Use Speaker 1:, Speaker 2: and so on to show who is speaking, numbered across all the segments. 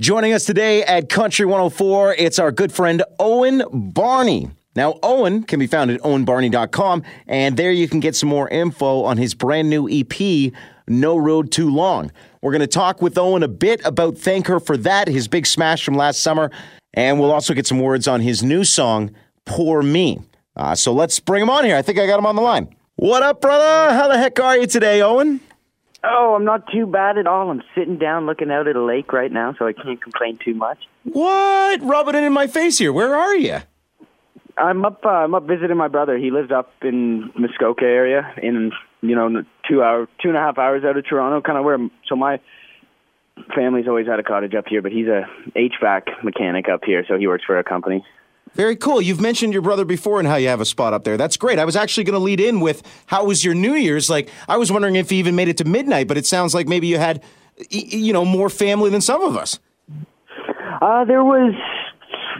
Speaker 1: Joining us today at Country 104, it's our good friend Owen Barney. Now, Owen can be found at owenbarney.com, and there you can get some more info on his brand new EP, No Road Too Long. We're going to talk with Owen a bit about Thank Her for That, his big smash from last summer, and we'll also get some words on his new song, Pour Me. Uh, so let's bring him on here. I think I got him on the line. What up, brother? How the heck are you today, Owen?
Speaker 2: Oh, I'm not too bad at all. I'm sitting down looking out at a lake right now, so I can't complain too much.
Speaker 1: What? Rubbing it in my face here. Where are you?
Speaker 2: I'm up. Uh, I'm up visiting my brother. He lives up in Muskoka area, in you know two hour, two and a half hours out of Toronto, kind of where. So my family's always had a cottage up here, but he's a HVAC mechanic up here, so he works for a company.
Speaker 1: Very cool. You've mentioned your brother before and how you have a spot up there. That's great. I was actually going to lead in with how was your New Year's? Like, I was wondering if you even made it to midnight, but it sounds like maybe you had, you know, more family than some of us.
Speaker 2: Uh, there was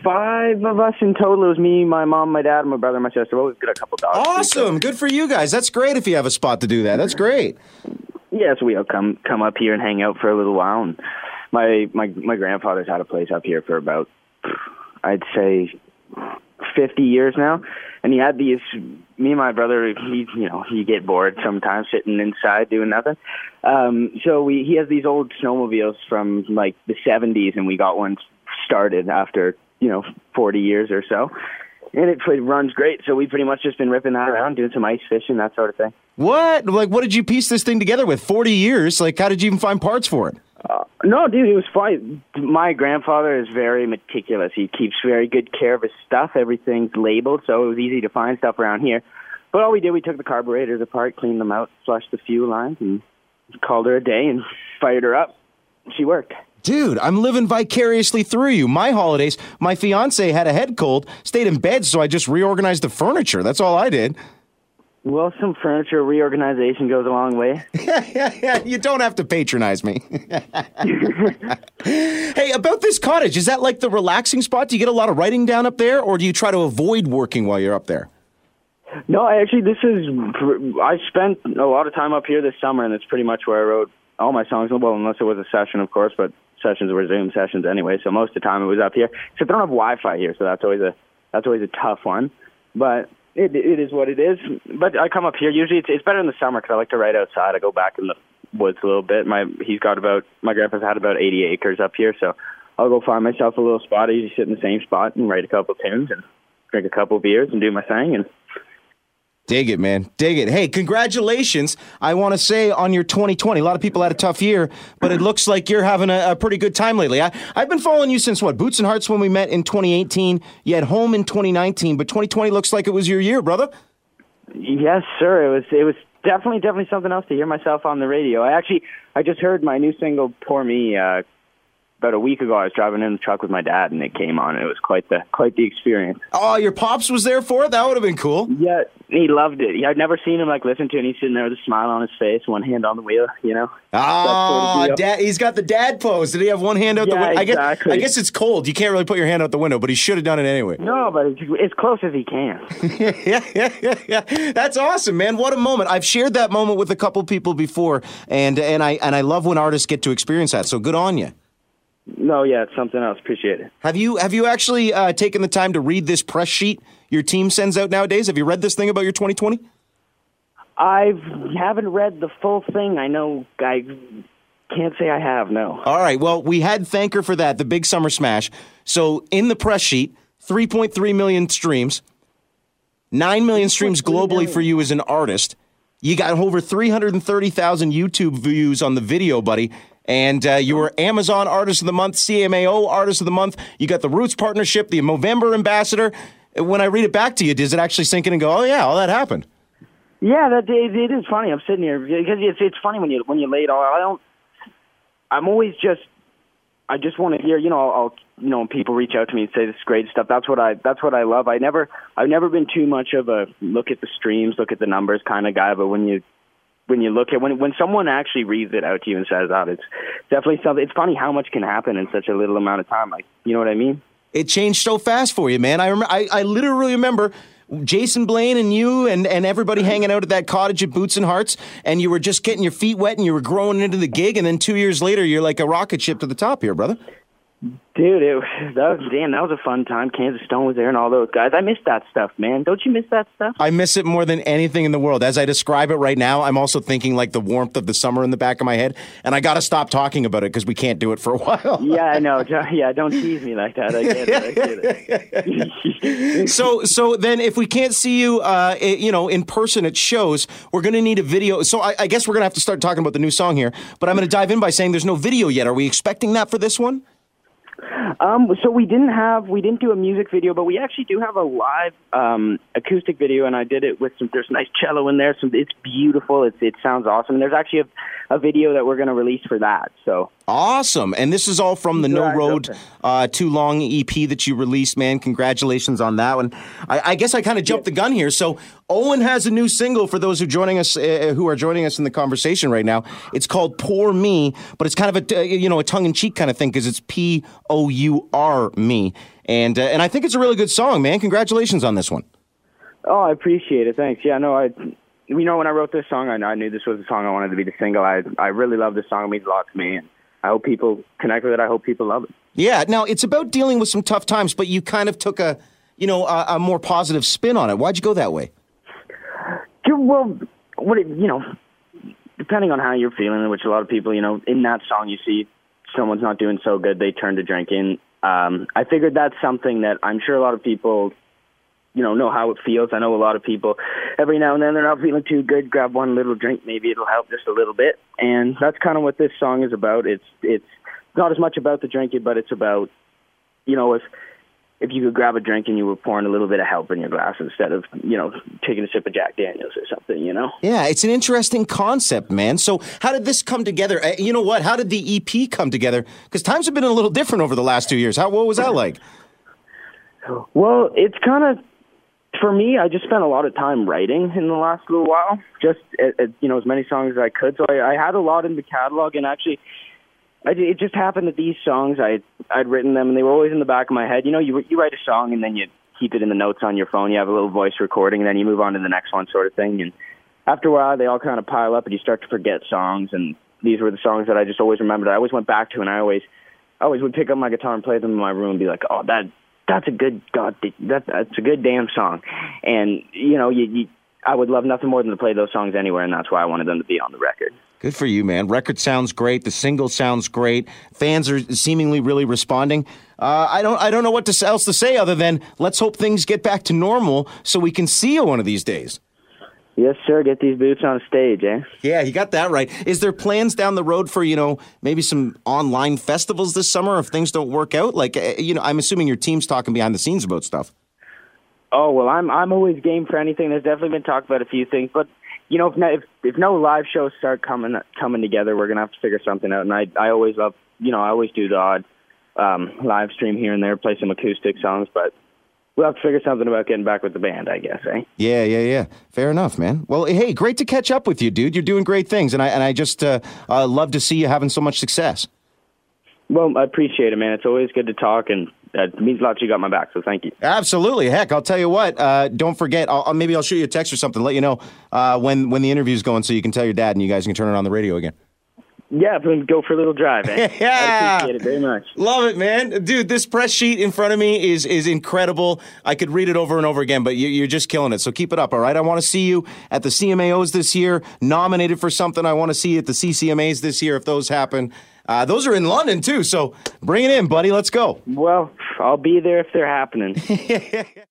Speaker 2: five of us in total. It was me, my mom, my dad, my brother, my sister. Well, we've got a couple dogs.
Speaker 1: Awesome. Good for you guys. That's great if you have a spot to do that. That's great.
Speaker 2: Yeah, so we all come come up here and hang out for a little while. And my my my grandfather's had a place up here for about, I'd say, 50 years now and he had these me and my brother he you know he get bored sometimes sitting inside doing nothing um so we he has these old snowmobiles from like the 70s and we got one started after you know 40 years or so and it, it runs great so we've pretty much just been ripping that around doing some ice fishing that sort of thing
Speaker 1: What? Like, what did you piece this thing together with? 40 years? Like, how did you even find parts for it?
Speaker 2: Uh, no, dude, it was fine. My grandfather is very meticulous. He keeps very good care of his stuff. Everything's labeled, so it was easy to find stuff around here. But all we did, we took the carburetors apart, cleaned them out, flushed the fuel lines, and called her a day and fired her up. She worked.
Speaker 1: Dude, I'm living vicariously through you. My holidays, my fiance had a head cold, stayed in bed, so I just reorganized the furniture. That's all I did.
Speaker 2: Well, some furniture reorganization goes a long way.
Speaker 1: Yeah, yeah, yeah. You don't have to patronize me. hey, about this cottage, is that like the relaxing spot? Do you get a lot of writing down up there, or do you try to avoid working while you're up there?
Speaker 2: No, I actually, this is. I spent a lot of time up here this summer, and it's pretty much where I wrote all my songs. Well, unless it was a session, of course, but sessions were Zoom sessions anyway. So most of the time it was up here. Except I don't have Wi-Fi here, so that's always a that's always a tough one. But it it is what it is. But I come up here. Usually it's it's better in the summer because I like to write outside. I go back in the woods a little bit. My he's got about my grandpa's had about 80 acres up here, so I'll go find myself a little spot. I usually sit in the same spot and write a couple tunes and drink a couple beers and do my thing and
Speaker 1: Dig it, man. Dig it. Hey, congratulations. I want to say on your 2020. A lot of people had a tough year, but it looks like you're having a, a pretty good time lately. I, I've been following you since what? Boots and Hearts when we met in 2018. You had home in 2019, but 2020 looks like it was your year, brother.
Speaker 2: Yes, sir. It was it was definitely definitely something else to hear myself on the radio. I actually I just heard my new single "Pour Me" uh, about a week ago. I was driving in the truck with my dad, and it came on. And it was quite the quite the experience.
Speaker 1: Oh, your pops was there for it? That would have been cool.
Speaker 2: Yeah, he loved it. I'd never seen him like listen to it. And he's sitting there with a smile on his face, one hand on the wheel. You know.
Speaker 1: Ah,
Speaker 2: That sort of deal.
Speaker 1: dad, he's got the dad pose. Did he have one hand out the
Speaker 2: Yeah,
Speaker 1: window? I guess,
Speaker 2: exactly.
Speaker 1: I guess it's cold. You can't really put your hand out the window, but he should have done it anyway.
Speaker 2: No, but it's as close as he can.
Speaker 1: yeah, yeah, yeah, yeah. That's awesome, man. What a moment. I've shared that moment with a couple people before, and and I and I love when artists get to experience that. So good on you.
Speaker 2: No, yeah, it's something else. Appreciate it.
Speaker 1: Have you have you actually uh, taken the time to read this press sheet your team sends out nowadays? Have you read this thing about your 2020?
Speaker 2: I haven't read the full thing. I know I can't say I have. No.
Speaker 1: All right. Well, we had thank her for that, the big summer smash. So in the press sheet, 3.3 million streams, 9 million streams globally for you as an artist. You got over 330,000 YouTube views on the video, buddy. And uh, you were Amazon Artist of the Month, CMAO Artist of the Month. You got the Roots Partnership, the Movember Ambassador. When I read it back to you, does it actually sink in and go, oh, yeah, all that happened?
Speaker 2: Yeah, that it, it is funny. I'm sitting here because it's it's funny when you when you lay it all. I don't. I'm always just. I just want to hear. You know, I'll, you know people reach out to me and say this is great stuff. That's what I that's what I love. I never I've never been too much of a look at the streams, look at the numbers kind of guy. But when you when you look at when when someone actually reads it out to you and says ah, that, it's definitely something. It's funny how much can happen in such a little amount of time. Like you know what I mean?
Speaker 1: it changed so fast for you, man. I remember, I, I literally remember Jason Blaine and you and, and everybody hanging out at that cottage at Boots and Hearts, and you were just getting your feet wet and you were growing into the gig, and then two years later, you're like a rocket ship to the top here, brother.
Speaker 2: Dude, it, that was damn. That was a fun time. Kansas Stone was there, and all those guys. I miss that stuff, man. Don't you miss that stuff?
Speaker 1: I miss it more than anything in the world. As I describe it right now, I'm also thinking like the warmth of the summer in the back of my head, and I got to stop talking about it because we can't do it for a while.
Speaker 2: yeah, I know. Yeah, don't tease me like that. I get it. I get
Speaker 1: it. so, so then, if we can't see you, uh, you know, in person at shows, we're going to need a video. So, I, I guess we're going to have to start talking about the new song here. But I'm going to dive in by saying there's no video yet. Are we expecting that for this one?
Speaker 2: Um, so we didn't have we didn't do a music video, but we actually do have a live um, acoustic video, and I did it with some. There's nice cello in there. Some it's beautiful. It's it sounds awesome. And there's actually a, a video that we're going to release for that. So
Speaker 1: awesome! And this is all from the No Road uh, Too Long EP that you released, man. Congratulations on that one. I, I guess I kind of jumped the gun here. So Owen has a new single for those who joining us uh, who are joining us in the conversation right now. It's called "Pour Me," but it's kind of a you know a tongue in cheek kind of thing because it's P O U R Me, and uh, and I think it's a really good song, man. Congratulations on this one.
Speaker 2: Oh, I appreciate it. Thanks. Yeah, no, I you know when I wrote this song, I, I knew this was the song I wanted to be the single. I I really love this song. It means a lot to me, and I hope people connect with it. I hope people love it.
Speaker 1: Yeah. Now it's about dealing with some tough times, but you kind of took a you know a, a more positive spin on it. Why'd you go that way?
Speaker 2: Well, what it, you know, depending on how you're feeling, which a lot of people, you know, in that song, you see someone's not doing so good, they turn to drinking. Um, I figured that's something that I'm sure a lot of people, you know, know how it feels. I know a lot of people every now and then they're not feeling too good, grab one little drink, maybe it'll help just a little bit. And that's kind of what this song is about. It's it's not as much about the drinking, but it's about, you know, if if you could grab a drink and you were pouring a little bit of help in your glass instead of you know taking a sip of Jack Daniels or something, you know.
Speaker 1: Yeah, it's an interesting concept, man. So how did this come together? Uh, you know what? How did the EP come together? Because times have been a little different over the last two years. How what was that like?
Speaker 2: Well, it's kind of for me. I just spent a lot of time writing in the last little while, just uh, uh, you know as many songs as I could. So I, I had a lot in the catalog, and actually I, it just happened that these songs I I'd written them and they were always in the back of my head. You know, you you write a song and then you keep it in the notes on your phone. You have a little voice recording and then you move on to the next one, sort of thing. And after a while, they all kind of pile up and you start to forget songs. And these were the songs that I just always remembered. I always went back to and I always I always would pick up my guitar and play them in my room and be like, oh that that's a good god that that's a good damn song. And you know you, you I would love nothing more than to play those songs anywhere, and that's why I wanted them to be on the record.
Speaker 1: Good for you, man. Record sounds great. The single sounds great. Fans are seemingly really responding. Uh, I don't. I don't know what else to say other than let's hope things get back to normal so we can see you one of these days.
Speaker 2: Yes, sir. Get these boots on stage, eh?
Speaker 1: Yeah, you got that right. Is there plans down the road for you know maybe some online festivals this summer if things don't work out? Like eh, you know, I'm assuming your team's talking behind the scenes about stuff.
Speaker 2: Oh well, I'm I'm always game for anything. There's definitely been talk about a few things, but you know, if no, if, if no live shows start coming coming together, we're gonna have to figure something out. And I I always love, you know, I always do the odd um, live stream here and there, play some acoustic songs, but we'll have to figure something about getting back with the band, I guess, eh?
Speaker 1: Yeah, yeah, yeah. Fair enough, man. Well, hey, great to catch up with you, dude. You're doing great things, and I and I just uh, uh, love to see you having so much success.
Speaker 2: Well, I appreciate it, man. It's always good to talk, and it means a lot. You got my back, so thank you.
Speaker 1: Absolutely. Heck, I'll tell you what. Uh, don't forget. I'll, maybe I'll shoot you a text or something. Let you know uh, when when the interview's going, so you can tell your dad, and you guys can turn it on the radio again.
Speaker 2: Yeah, go for a little drive. Eh?
Speaker 1: yeah,
Speaker 2: I appreciate it very much.
Speaker 1: Love it, man, dude. This press sheet in front of me is is incredible. I could read it over and over again, but you, are just killing it. So keep it up, all right. I want to see you at the CMAOs this year, nominated for something. I want to see you at the CCMAs this year if those happen. Uh, those are in London too, so bring it in, buddy. Let's go.
Speaker 2: Well, I'll be there if they're happening.